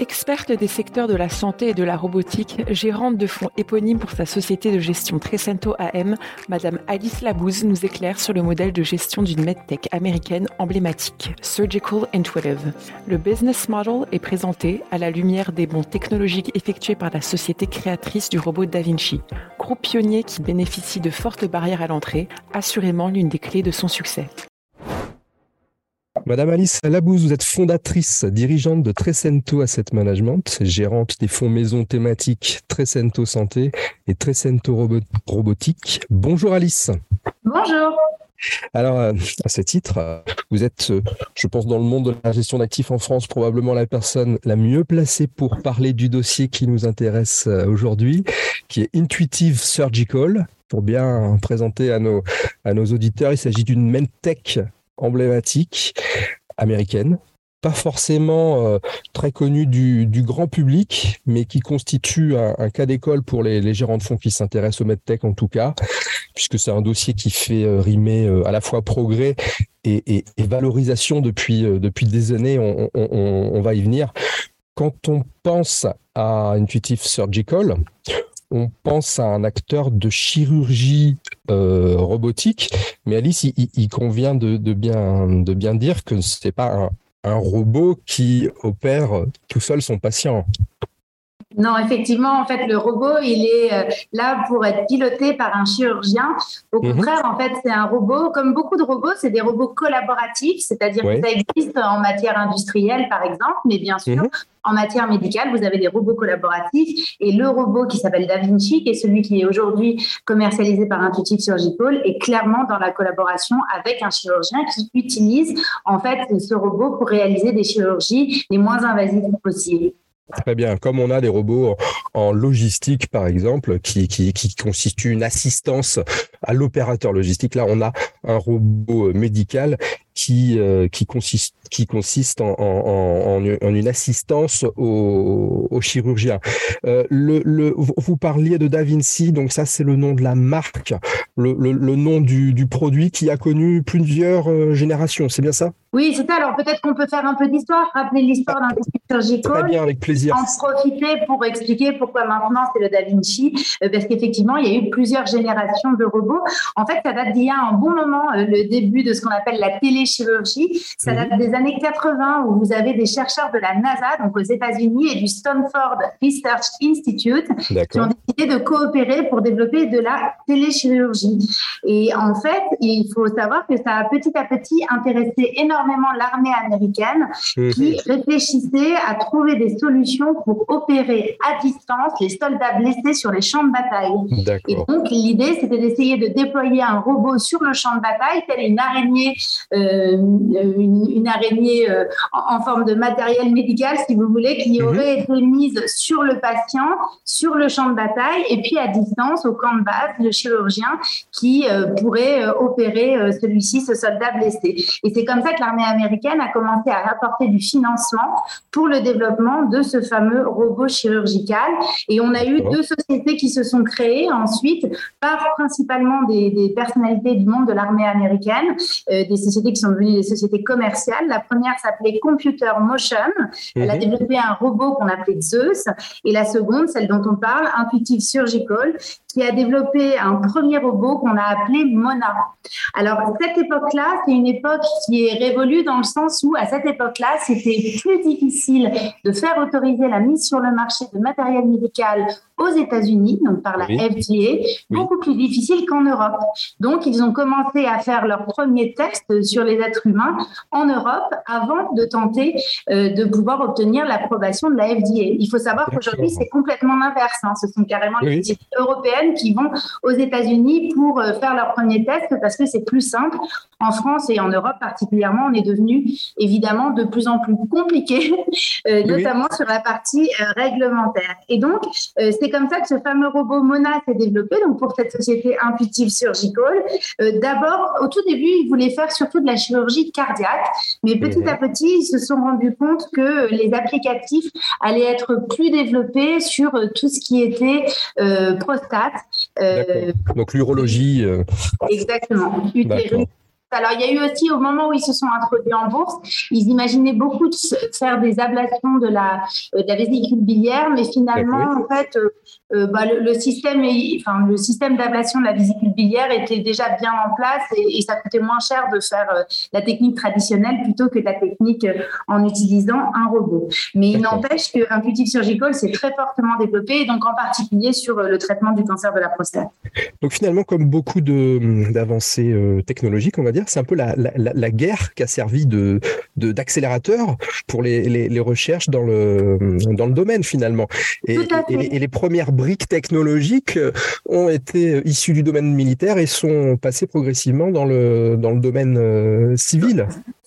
Experte des secteurs de la santé et de la robotique, gérante de fonds éponyme pour sa société de gestion Trecento AM, Madame Alice Labouze nous éclaire sur le modèle de gestion d'une medtech américaine emblématique, Surgical Intuitive. Le business model est présenté à la lumière des bons technologiques effectués par la société créatrice du robot Da Vinci, groupe pionnier qui bénéficie de fortes barrières à l'entrée, assurément l'une des clés de son succès. Madame Alice Labouze, vous êtes fondatrice, dirigeante de Trecento Asset Management, gérante des fonds maison thématiques Trecento Santé et Trecento Robotique. Bonjour Alice. Bonjour. Alors, euh, à ce titre, vous êtes, euh, je pense, dans le monde de la gestion d'actifs en France, probablement la personne la mieux placée pour parler du dossier qui nous intéresse euh, aujourd'hui, qui est Intuitive Surgical. Pour bien présenter à nos, à nos auditeurs, il s'agit d'une medtech emblématique américaine, pas forcément euh, très connue du, grand public, mais qui constitue un, cas d'école pour les, gérants de fonds qui s'intéressent au medtech en tout cas, puisque c'est un dossier qui fait euh, rimer euh, à la fois progrès et, valorisation depuis, depuis des années. on, va y venir. Quand on pense à Intuitive Surgical, on pense à un acteur de chirurgie euh, robotique, mais Alice, il, convient de, bien, de bien dire que ce n'est pas un, robot qui opère tout seul son patient. Non, effectivement, en fait, le robot, il est euh, là pour être piloté par un chirurgien. Au mhm. contraire, en fait, c'est un robot, comme beaucoup de robots, c'est des robots collaboratifs, c'est-à-dire que ça existe en matière industrielle, par exemple, mais bien sûr, mhm. en matière médicale, vous avez des robots collaboratifs. Et le robot qui s'appelle Da Vinci, qui est celui qui est aujourd'hui commercialisé par Intuitive Surgical, est clairement dans la collaboration avec un chirurgien qui utilise, en fait, ce robot pour réaliser des chirurgies les moins invasives possibles. Très bien. Comme on a des robots en logistique, par exemple, qui, qui, qui constituent une assistance à l'opérateur logistique, là, on a un robot médical qui, euh, qui consiste, qui consiste en, en, en, une assistance au, au chirurgien. Euh, le, le, vous parliez de Da Vinci, donc ça c'est le nom de la marque, le, le, le nom du, du, produit qui a connu plusieurs euh, générations, c'est bien ça? Oui, c'est ça. Alors peut-être qu'on peut faire un peu d'histoire, rappeler l'histoire d'un surgical. Très bien, avec plaisir. En profiter pour expliquer pourquoi maintenant c'est le Da Vinci, parce qu'effectivement il y a eu plusieurs générations de robots. En fait, ça date d'il y a un bon moment, le début de ce qu'on appelle la télé chirurgie. Ça date des années 80 où vous avez des chercheurs de la NASA, donc aux États-Unis, et du Stanford Research Institute qui ont décidé de coopérer pour développer de la téléchirurgie. Et en fait, il faut savoir que ça a petit à petit intéressé énormément l'armée américaine mhm. qui réfléchissait à trouver des solutions pour opérer à distance les soldats blessés sur les champs de bataille. Et donc, l'idée, c'était d'essayer de déployer un robot sur le champ de bataille, tel une araignée euh, euh, une, araignée euh, en, forme de matériel médical, si vous voulez, qui mhm. aurait été mise sur le patient, sur le champ de bataille, et puis à distance, au camp de base, le chirurgien qui euh, pourrait opérer celui-ci, ce soldat blessé. Et c'est comme ça que l'armée américaine a commencé à rapporter du financement pour le développement de ce fameux robot chirurgical. Et on a eu deux sociétés qui se sont créées ensuite par principalement des, des personnalités du monde de l'armée américaine, des sociétés qui sont devenues des sociétés commerciales. La première s'appelait Computer Motion. Elle a mhm. développé un robot qu'on appelait Zeus. Et la seconde, celle dont on parle, Intuitive Surgical, qui a développé un premier robot qu'on a appelé Mona. Alors, cette époque-là, c'est une époque qui est révolue dans le sens où, à cette époque-là, c'était plus difficile de faire autoriser la mise sur le marché de matériel médical aux États-Unis, donc par la FDA, beaucoup plus difficile qu'en Europe. Donc, ils ont commencé à faire leurs premiers tests sur les êtres humains en Europe avant de tenter euh, de pouvoir obtenir l'approbation de la FDA. Il faut savoir qu'aujourd'hui, c'est complètement l'inverse. Hein. Ce sont carrément les sociétés européennes qui vont aux États-Unis pour euh, faire leurs premiers tests parce que c'est plus simple. En France et en Europe particulièrement, on est devenu évidemment de plus en plus compliqué, euh, notamment sur la partie réglementaire. Et donc, c'est comme ça que ce fameux robot Mona s'est développé, donc pour cette société Intuitive Surgical. Euh, d'abord, au tout début, ils voulaient faire surtout de la chirurgie cardiaque, mais petit à petit, ils se sont rendus compte que les applicatifs allaient être plus développés sur euh, tout ce qui était euh, prostate. donc l'urologie. Exactement. Utérus, Alors, il y a eu aussi, au moment où ils se sont introduits en bourse, ils imaginaient beaucoup de faire des ablations de la, de la vésicule biliaire, mais finalement, en fait, bah, le, système, enfin, le système d'ablation de la vésicule biliaire était déjà bien en place et, ça coûtait moins cher de faire la technique traditionnelle plutôt que la technique en utilisant un robot. Mais il n'empêche que Intuitive Surgical s'est très fortement développé, donc en particulier sur le traitement du cancer de la prostate. Donc finalement, comme beaucoup d'avancées euh, technologiques, on va dire, c'est un peu la, la, guerre qui a servi de d'accélérateur pour les, les, recherches dans le, dans le domaine finalement. Et, et, les, premières briques technologiques euh, ont été issues du domaine militaire et sont passées progressivement dans le, dans le domaine euh, civil.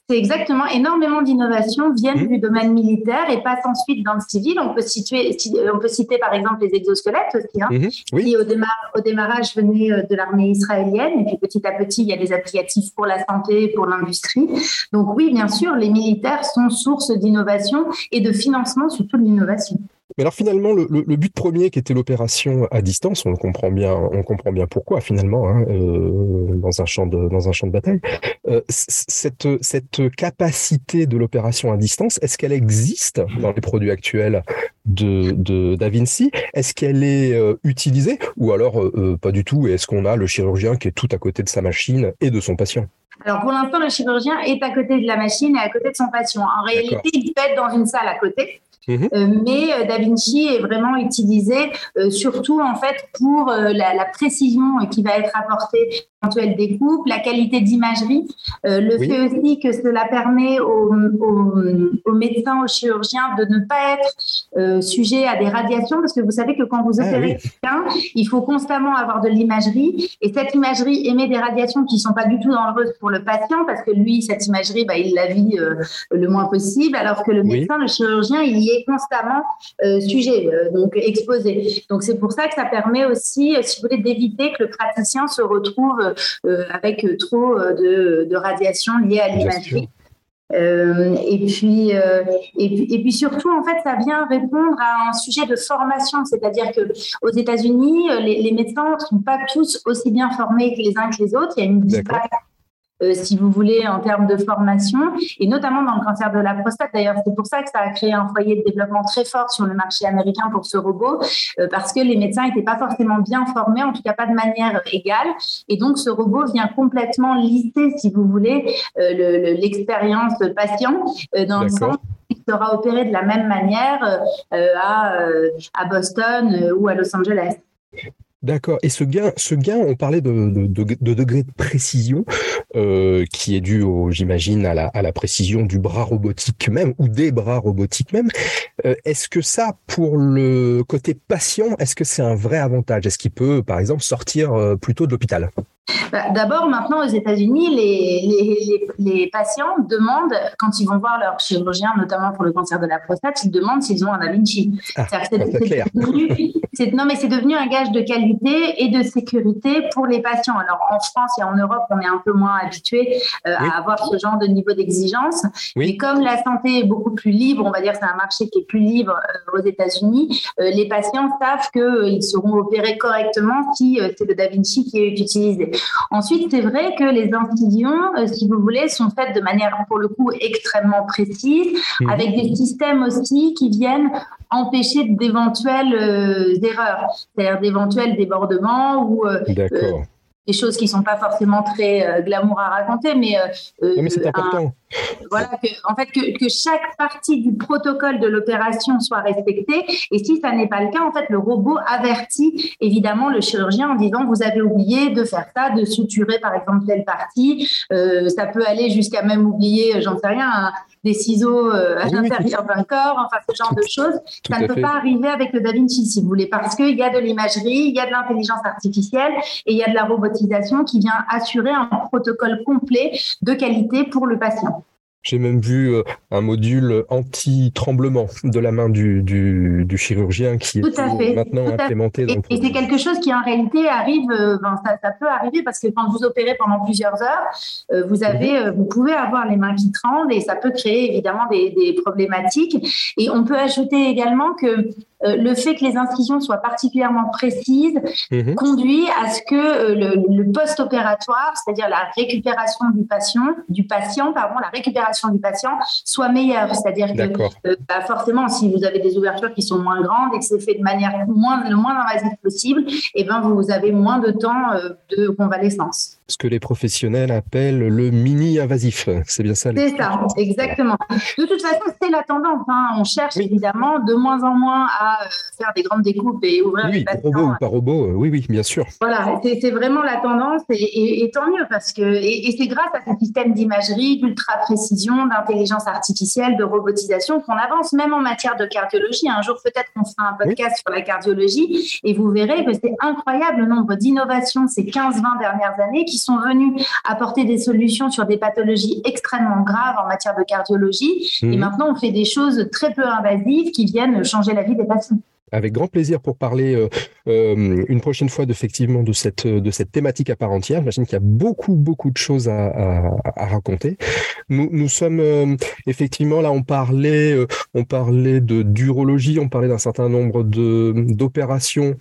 C'est exactement, énormément d'innovations viennent mmh. du domaine militaire et passent ensuite dans le civil. On peut, situer, on peut citer par exemple les exosquelettes aussi, hein, mmh. qui au, au, démarrage venaient euh, de l'armée israélienne et puis petit à petit il y a des applicatifs pour la santé, pour l'industrie. Donc oui, bien sûr, les militaires sont source d'innovation et de financement surtout de l'innovation. Mais alors finalement, le, but premier qui était l'opération à distance, on comprend bien, on comprend bien pourquoi finalement hein, euh, dans un champ de dans un champ de bataille. Euh, cette cette capacité de l'opération à distance, est-ce qu'elle existe dans les produits actuels de de Da Vinci? Est-ce qu'elle est euh, utilisée? Ou alors pas du tout? Et est-ce qu'on a le chirurgien qui est tout à côté de sa machine et de son patient? Alors pour l'instant, le chirurgien est à côté de la machine et à côté de son patient. En réalité, il peut être dans une salle à côté. Mhm. Euh, mais euh, Da Vinci est vraiment utilisé euh, surtout en fait pour la, la, précision qui va être apportée éventuelle découpe, la qualité d'imagerie, le fait aussi que cela permet aux, aux, médecins, aux chirurgiens de ne pas être sujet à des radiations parce que vous savez que quand vous ah opérez quelqu'un, il faut constamment avoir de l'imagerie. Et cette imagerie émet des radiations qui sont pas du tout dangereuses pour le patient parce que lui, cette imagerie, bah, il la vit le moins possible alors que le médecin, le chirurgien, il y est constamment euh, sujet, euh, donc exposé. Donc c'est pour ça que ça permet aussi, euh, si vous voulez, d'éviter que le praticien se retrouve avec trop de, de radiation liée à l'imagerie. et, puis, et, puis, et puis surtout, en fait, ça vient répondre à un sujet de formation, c'est-à-dire que aux États-Unis, les, les, médecins ne sont pas tous aussi bien formés que les uns que les autres. Il y a une disparité euh, si vous voulez, en termes de formation, et notamment dans le cancer de la prostate. D'ailleurs, c'est pour ça que ça a créé un foyer de développement très fort sur le marché américain pour ce robot, euh, parce que les médecins n'étaient pas forcément bien formés, en tout cas pas de manière égale. Et donc, ce robot vient complètement lisser, si vous voulez, euh, l'expérience patient dans le sens qu'il sera opéré de la même manière à, à Boston ou à Los Angeles. D'accord. Et ce gain, ce gain, on parlait de, de, de, degré de précision euh, qui est dû, j'imagine, à la, à la précision du bras robotique même ou des bras robotiques même. Euh, est-ce que ça, pour le côté patient, est-ce que c'est un vrai avantage? Est-ce qu'il peut, par exemple, sortir euh, plutôt de l'hôpital? Bah, D'abord, maintenant, aux États-Unis, les, les, patients demandent, quand ils vont voir leur chirurgien, notamment pour le cancer de la prostate, ils demandent s'ils ont un Da Vinci. Ah, c'est, non, mais c'est devenu un gage de qualité et de sécurité pour les patients. Alors, en France et en Europe, on est un peu moins habitué euh, à avoir ce genre de niveau d'exigence. Mais comme la santé est beaucoup plus libre, on va dire c'est un marché qui est plus libre euh, aux États-Unis, euh, les patients savent qu'ils seront opérés correctement si c'est le Da Vinci qui est utilisé. Ensuite, c'est vrai que les incisions, euh, si vous voulez, sont faites de manière, pour le coup, extrêmement précise, mhm. avec des systèmes aussi qui viennent empêcher d'éventuelles euh, erreurs, c'est-à-dire d'éventuels débordements ou euh, des choses qui sont pas forcément très glamour à raconter, mais, mais c'est important. Voilà, que, en fait, que, que, chaque partie du protocole de l'opération soit respectée. Et si ça n'est pas le cas, en fait, le robot avertit évidemment le chirurgien en disant vous avez oublié de faire ça, de suturer par exemple telle partie. Euh, ça peut aller jusqu'à même oublier, j'en sais rien, des ciseaux euh, à l'intérieur d'un corps, enfin ce genre de choses. ça ne peut pas arriver avec le Da Vinci, si vous voulez, parce qu'il y a de l'imagerie, il y a de l'intelligence artificielle et il y a de la robotisation qui vient assurer un protocole complet de qualité pour le patient. J'ai même vu euh, un module anti-tremblement de la main du, du, du chirurgien qui est maintenant implémenté. et, et c'est quelque chose qui en réalité arrive, euh, ça, ça, peut arriver parce que quand vous opérez pendant plusieurs heures, euh, vous avez, mhm. vous pouvez avoir les mains qui tremblent et ça peut créer évidemment des, des, problématiques. Et on peut ajouter également que le fait que les inscriptions soient particulièrement précises mhm. conduit à ce que le, post-opératoire, c'est-à-dire la récupération du patient, du patient, pardon, la récupération du patient soit meilleure. C'est-à-dire que bah, forcément, si vous avez des ouvertures qui sont moins grandes et que c'est fait de manière moins, le moins invasive possible, et eh ben vous avez moins de temps de convalescence ce que les professionnels appellent le mini-invasif. C'est bien ça C'est ça, exactement. De toute façon, c'est la tendance. Hein. On cherche évidemment de moins en moins à euh, faire des grandes découpes et ouvrir oui, des robot ou pas robot, euh, oui, oui, bien sûr. Voilà, c'est vraiment la tendance et, tant mieux parce que et, c'est grâce à ce système d'imagerie, d'ultra précision, d'intelligence artificielle, de robotisation qu'on avance, même en matière de cardiologie. Un jour, peut-être qu'on fera un podcast sur la cardiologie et vous verrez que c'est incroyable le nombre d'innovations ces 15-20 dernières années qui sont venus apporter des solutions sur des pathologies extrêmement graves en matière de cardiologie. Et mhm. maintenant, on fait des choses très peu invasives qui viennent changer la vie des patients avec grand plaisir pour parler euh, euh, une prochaine fois effectivement de cette de cette thématique à part entière. J'imagine qu'il y a beaucoup beaucoup de choses à, raconter. Nous, nous sommes euh, effectivement là on parlait on parlait de d'urologie, on parlait d'un certain nombre de d'opérations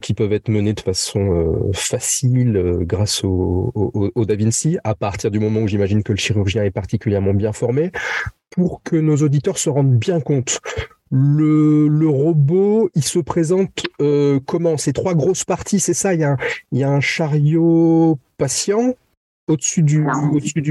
qui peuvent être menées de façon facile grâce au, au, au Da Vinci à partir du moment où j'imagine que le chirurgien est particulièrement bien formé pour que nos auditeurs se rendent bien compte le, robot, il se présente euh, comment? C'est trois grosses parties, c'est ça? Il y, a un, il y a un chariot patient au-dessus du,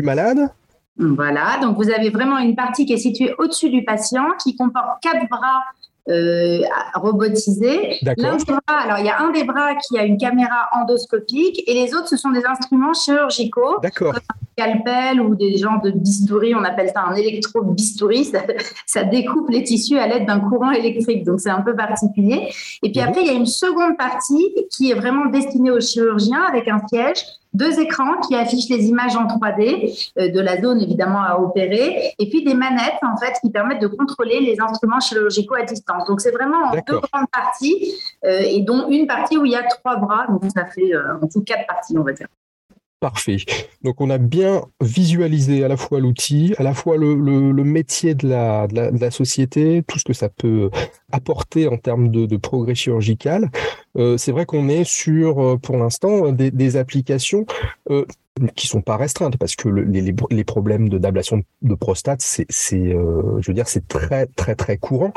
malade? Voilà, donc vous avez vraiment une partie qui est située au-dessus du patient, qui comporte quatre bras euh, robotisés. alors il y a un des bras qui a une caméra endoscopique et les autres, ce sont des instruments chirurgicaux. D'accord. Scalpel ou des genres de bistouri, on appelle ça un électro-bistouri. Ça, découpe les tissus à l'aide d'un courant électrique, donc c'est un peu particulier. Et puis mhm. après, il y a une seconde partie qui est vraiment destinée aux chirurgiens avec un siège deux écrans qui affichent les images en 3D euh, de la zone évidemment à opérer, et puis des manettes en fait qui permettent de contrôler les instruments chirurgicaux à distance. Donc c'est vraiment en deux grandes parties, euh, et dont une partie où il y a trois bras, donc ça fait euh, en tout quatre parties on va dire. Parfait. Donc on a bien visualisé à la fois l'outil, à la fois le, métier de la, société, tout ce que ça peut apporter en termes de, progrès chirurgical. Euh, c'est vrai qu'on est sur, euh, pour l'instant, des, applications euh, qui sont pas restreintes parce que les, problèmes de d'ablation de prostate, c'est, je veux dire, c'est très très très courant.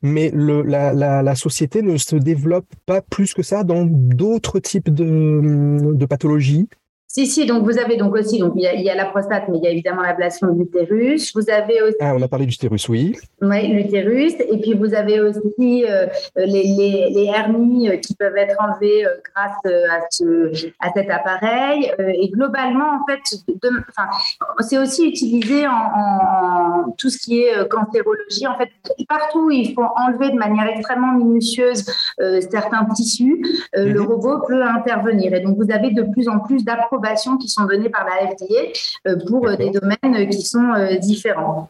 Mais la, société ne se développe pas plus que ça dans d'autres types de pathologies si, si, donc vous avez donc aussi, donc il y, a, la prostate, mais il y a évidemment l'ablation de l'utérus. Vous avez aussi. Ah, on a parlé du l'utérus, oui. Oui, l'utérus. Et puis vous avez aussi euh, les, les, les, hernies euh, qui peuvent être enlevées euh, grâce à, ce, à cet appareil. et globalement, en fait, c'est aussi utilisé en, en, tout ce qui est cancérologie. En fait, partout où il faut enlever de manière extrêmement minutieuse certains tissus, le mhm. robot peut intervenir. Et donc vous avez de plus en plus qui sont données par la FDA euh, pour euh, des domaines qui sont euh, différents.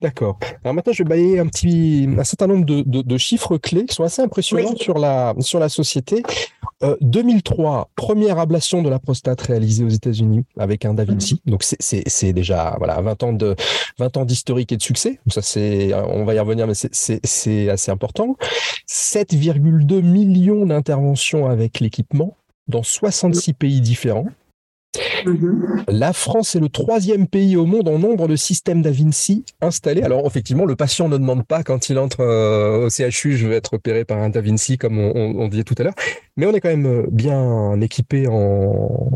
D'accord. Alors maintenant, je vais balayer un petit, un certain nombre de, chiffres clés qui sont assez impressionnants sur la sur la société. 2003, première ablation de la prostate réalisée aux États-Unis avec un Da Vinci. Donc c'est déjà voilà 20 ans de 20 ans d'historique et de succès. Ça c'est on va y revenir, mais c'est assez important. 7,2 millions d'interventions avec l'équipement dans 66 pays différents. Mhm. La France est le troisième pays au monde en nombre de systèmes Da Vinci installés. Alors effectivement, le patient ne demande pas quand il entre euh, au CHU, je veux être opéré par un Da Vinci, comme on, disait tout à l'heure. Mais on est quand même bien équipé en,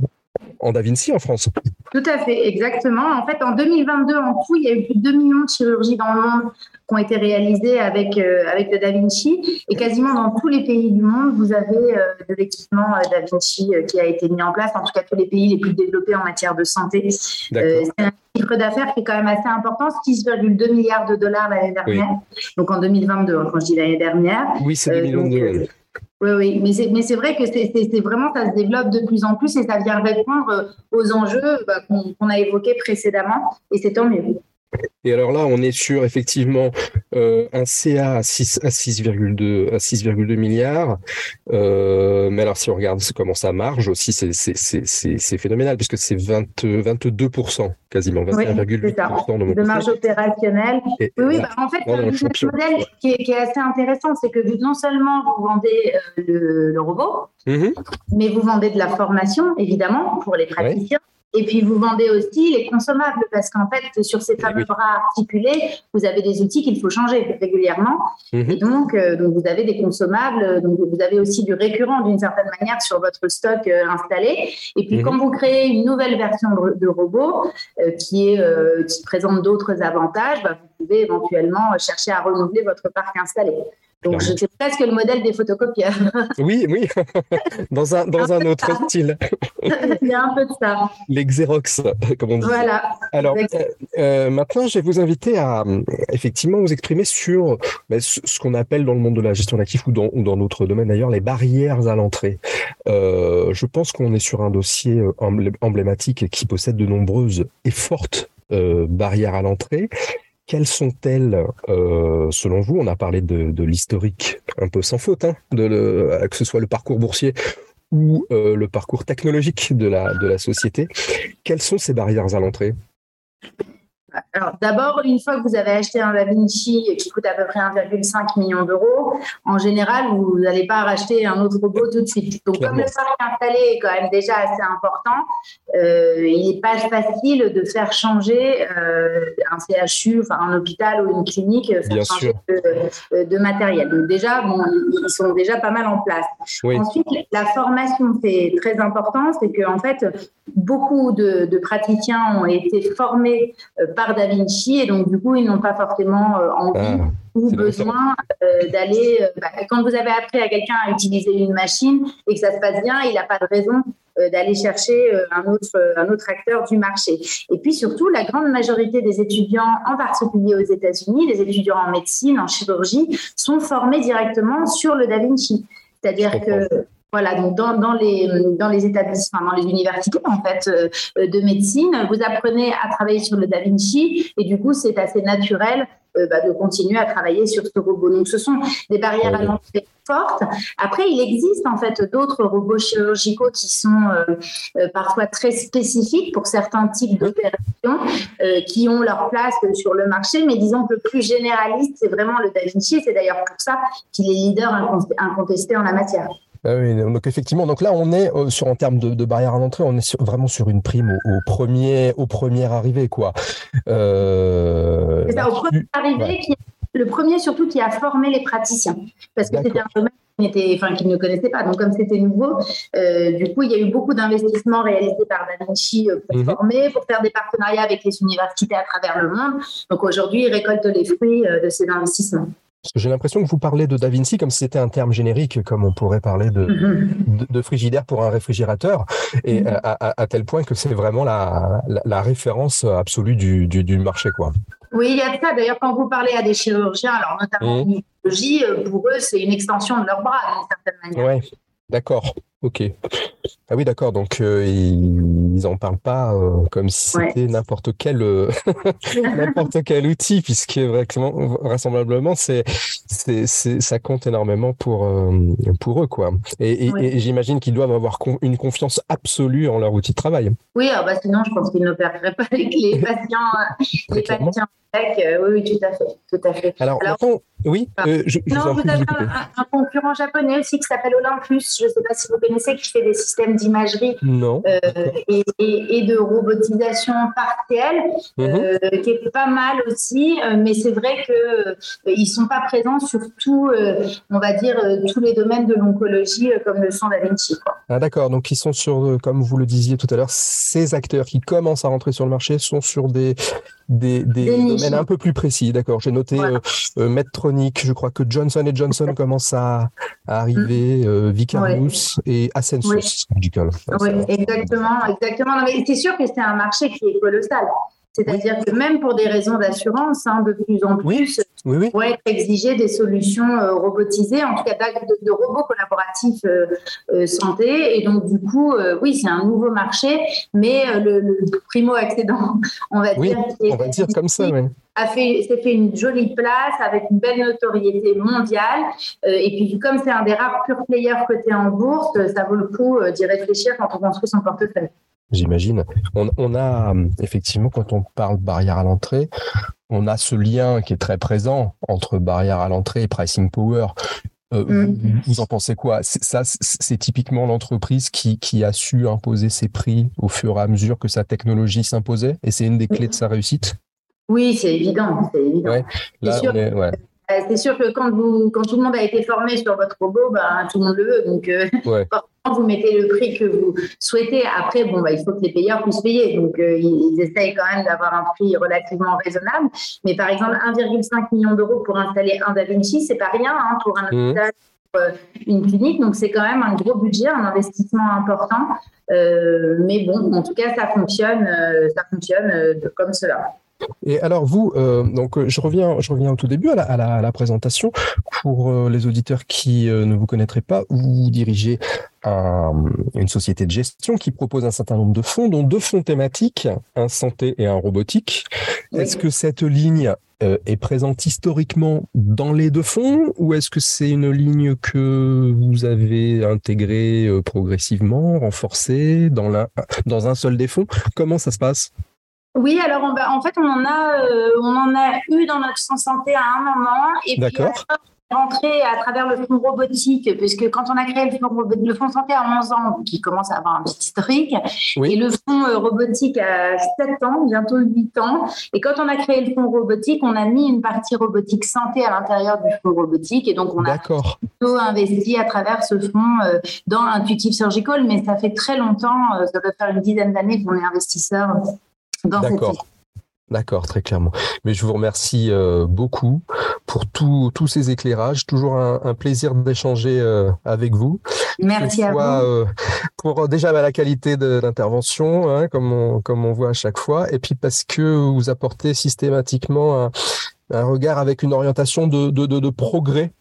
en Da Vinci en France. Tout à fait, exactement. En fait, en 2022, en tout, il y a eu plus de 2 millions de chirurgies dans le monde qui ont été réalisées avec, euh, avec le Da Vinci. Et quasiment dans tous les pays du monde, vous avez euh, de l'équipement euh, Da Vinci qui a été mis en place, en tout cas tous les pays les plus développés en matière de santé. c'est un chiffre d'affaires qui est quand même assez important, 6,2 milliards de dollars l'année dernière. Donc en 2022, hein, quand je dis l'année dernière. Oui, c'est 2022. Oui, oui, mais c'est, mais c'est vrai que c'est, c'est, vraiment, ça se développe de plus en plus et ça vient répondre aux enjeux bah, qu'on, a évoqués précédemment et c'est tant mieux. Et alors là, on est sur effectivement euh, un CA à 6,2 à 6,2 milliards. Euh, mais alors si on regarde comment ça marche aussi, c'est phénoménal puisque c'est 22 quasiment 21,8% de, de marge opérationnelle. oui, bah, en fait, c'est un business model qui est, qui est, assez intéressant, c'est que non seulement vous vendez euh, le, robot, mm-hmm. mais vous vendez de la formation évidemment pour les praticiens. Et puis, vous vendez aussi les consommables parce qu'en fait, sur ces fameux bras articulés, vous avez des outils qu'il faut changer régulièrement. Mhm. Et donc, euh, donc, vous avez des consommables, donc vous avez aussi du récurrent d'une certaine manière sur votre stock euh, installé. Et puis, mhm. quand vous créez une nouvelle version de, robot euh, qui, est, qui présente d'autres avantages, bah, vous pouvez éventuellement chercher à renouveler votre parc installé. Donc, je sais presque le modèle des photocopieurs. Oui, oui, dans un, dans un autre style. Il y a un peu de ça. Les Xerox, comme on dit. Voilà. Alors, euh, euh, maintenant, je vais vous inviter à effectivement vous exprimer sur ben, ce qu'on appelle dans le monde de la gestion d'actifs ou dans, ou dans notre domaine d'ailleurs les barrières à l'entrée. Euh, je pense qu'on est sur un dossier emblématique qui possède de nombreuses et fortes barrières à l'entrée. Quelles sont-elles, euh, selon vous? On a parlé de, l'historique un peu sans faute, hein, de que ce soit le parcours boursier ou euh, le parcours technologique de la société. Quelles sont ces barrières à l'entrée? Alors, d'abord, une fois que vous avez acheté un Da Vinci qui coûte à peu près 1,5 million d'euros, en général, vous n'allez pas racheter un autre robot tout de suite. Donc, comme le parc installé est quand même déjà assez important, euh, il n'est pas facile de faire changer euh, un CHU, enfin un hôpital ou une clinique, euh, faire changer de, matériel. Donc, déjà, bon, ils sont déjà pas mal en place. Ensuite, la formation, c'est très important. C'est qu'en en fait, beaucoup de, de, praticiens ont été formés par Da Vinci et donc du coup ils n'ont pas forcément euh, envie ah, ou besoin euh, d'aller. Euh, bah, quand vous avez appris à quelqu'un à utiliser une machine et que ça se passe bien, il n'a pas de raison d'aller chercher un autre, un autre acteur du marché. Et puis surtout, la grande majorité des étudiants, en particulier aux États-Unis, les étudiants en médecine, en chirurgie, sont formés directement sur le Da Vinci. C'est-à-dire que voilà, donc dans, dans, les, dans les établissements, dans les universités en fait euh, de médecine, vous apprenez à travailler sur le Da Vinci et du coup c'est assez naturel euh, bah, de continuer à travailler sur ce robot. Donc ce sont des barrières à l'entrée fortes. Après, il existe en fait d'autres robots chirurgicaux qui sont euh, parfois très spécifiques pour certains types d'opérations qui ont leur place sur le marché, mais disons que plus généraliste, c'est vraiment le Da Vinci. C'est d'ailleurs pour ça qu'il est leader incontesté en la matière. Ah donc effectivement, donc là on est euh, sur en termes de, de barrière à l'entrée, on est vraiment sur une prime au, premier au premier arrivé quoi. Euh, c'est ça, au premier arrivé, qui, le premier surtout qui a formé les praticiens, parce que c'était un domaine qu'ils enfin, ne connaissaient pas. Donc comme c'était nouveau, euh, du coup il y a eu beaucoup d'investissements réalisés par Da Vinci pour mhm. former, pour faire des partenariats avec les universités à travers le monde. Donc aujourd'hui ils récoltent les fruits de ces investissements j'ai l'impression que vous parlez de Da Vinci comme si c'était un terme générique, comme on pourrait parler de, mm-hmm. de, frigidaire pour un réfrigérateur, et mm-hmm. à, tel point que c'est vraiment la, la, référence absolue du, du, marché. Quoi. Oui, il y a ça. D'ailleurs, quand vous parlez à des chirurgiens, alors notamment en chirurgie, euh, pour eux, c'est une extension de leur bras, d'une certaine manière. Oui, d'accord. Ok. Ah oui, d'accord. Donc euh, ils n'en parlent pas euh, comme si c'était n'importe quel euh, n'importe quel outil, puisque vraisemblablement c'est c'est ça compte énormément pour pour eux quoi. Et, j'imagine qu'ils doivent avoir une confiance absolue en leur outil de travail. Oui, ah bah sinon je pense qu'ils n'opéreraient pas avec les patients les patients oui, tout à fait. Tout à fait. Alors, oui, euh, je, non, vous, avez un, concurrent japonais aussi qui s'appelle Olympus. Je ne sais pas si vous connaissez, qui fait des systèmes d'imagerie euh, et, et, de robotisation partielle, mhm. qui est pas mal aussi. mais c'est vrai qu'ils ne sont pas présents sur tout, on va dire, tous les domaines de l'oncologie comme le sont Da Vinci. Ah, D'accord, donc ils sont sur, comme vous le disiez tout à l'heure, ces acteurs qui commencent à rentrer sur le marché sont sur des des, domaines un peu plus précis. D'accord. J'ai noté euh, euh, Medtronic. Je crois que Johnson Johnson commence à, arriver, euh, Vicarious et Ascensus oui. Oui, exactement, exactement. mais c'est sûr que c'est un marché qui est colossal. C'est-à-dire que même pour des raisons d'assurance, hein, de plus en plus, oui, oui. être exigé des solutions robotisées, en tout cas de, robots collaboratifs santé. Et donc, du coup, oui, c'est un nouveau marché, mais le, primo-accédant, on va dire. On va dire comme ça, oui a fait, s'est fait une jolie place avec une belle notoriété mondiale. Euh, et puis, comme c'est un des rares pure players cotés en bourse, ça vaut le coup euh, d'y réfléchir quand on construit son portefeuille. J'imagine. On, a effectivement, quand on parle barrière à l'entrée, on a ce lien qui est très présent entre barrière à l'entrée et pricing power. Euh, mm. Vous en pensez quoi? Ça, c'est typiquement l'entreprise qui, qui, a su imposer ses prix au fur et à mesure que sa technologie s'imposait, et c'est une des clés de sa réussite? Oui, c'est évident. C'est évident. Euh, c'est sûr, que quand, vous, quand tout le monde a été formé sur votre robot, ben, tout le monde le veut. Donc, euh, vous mettez le prix que vous souhaitez. Après, bon, bah, il faut que les payeurs puissent payer. Donc, euh, ils, essayent quand même d'avoir un prix relativement raisonnable. Mais par exemple, 1,5 million d'euros pour installer un Da Vinci, c'est pas rien hein, pour un mmh. Une clinique, donc c'est quand même un gros budget, un investissement important. mais bon, en tout cas, ça fonctionne, ça fonctionne comme cela. Et alors vous, euh, donc euh, je reviens, je reviens au tout début à la, présentation pour euh, les auditeurs qui ne vous connaîtraient pas. Vous dirigez une société de gestion qui propose un certain nombre de fonds, dont deux fonds thématiques, un santé et un robotique. Est-ce que cette ligne est présente historiquement dans les deux fonds ou est-ce que c'est une ligne que vous avez intégrée progressivement, renforcée dans, dans un seul des fonds? Comment ça se passe? Oui, alors en fait, on en a, euh, on en a eu dans notre santé à un moment. Et puis, rentré à travers le fonds robotique, puisque quand on a créé le fonds, le fonds santé à 11 ans, qui commence à avoir un petit historique, et le fonds euh, robotique à 7 ans, bientôt 8 ans. Et quand on a créé le fonds robotique, on a mis une partie robotique santé à l'intérieur du fonds robotique. Et donc, on a plutôt investi à travers ce fonds euh, dans Intuitive Surgical, mais ça fait très longtemps, ça doit faire une dizaine d'années qu'on est investisseur D'accord. D'accord, très clairement. Mais je vous remercie euh, beaucoup pour tous ces éclairages. Toujours un, plaisir d'échanger euh, avec vous. Merci à vous. Euh, pour déjà bah, la qualité de l'intervention, hein, comme, on, comme on voit à chaque fois, et puis parce que vous apportez systématiquement un, regard avec une orientation de, de, de progrès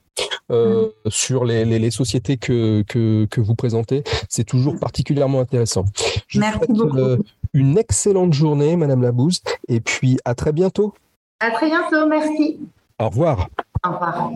euh, mm. sur les, les, les, sociétés que, que, que, vous présentez. C'est toujours particulièrement intéressant. Je Merci souhaite, beaucoup. Euh, une excellente journée, Madame Labouze, et puis à très bientôt. À très bientôt, merci. Au revoir. Au revoir.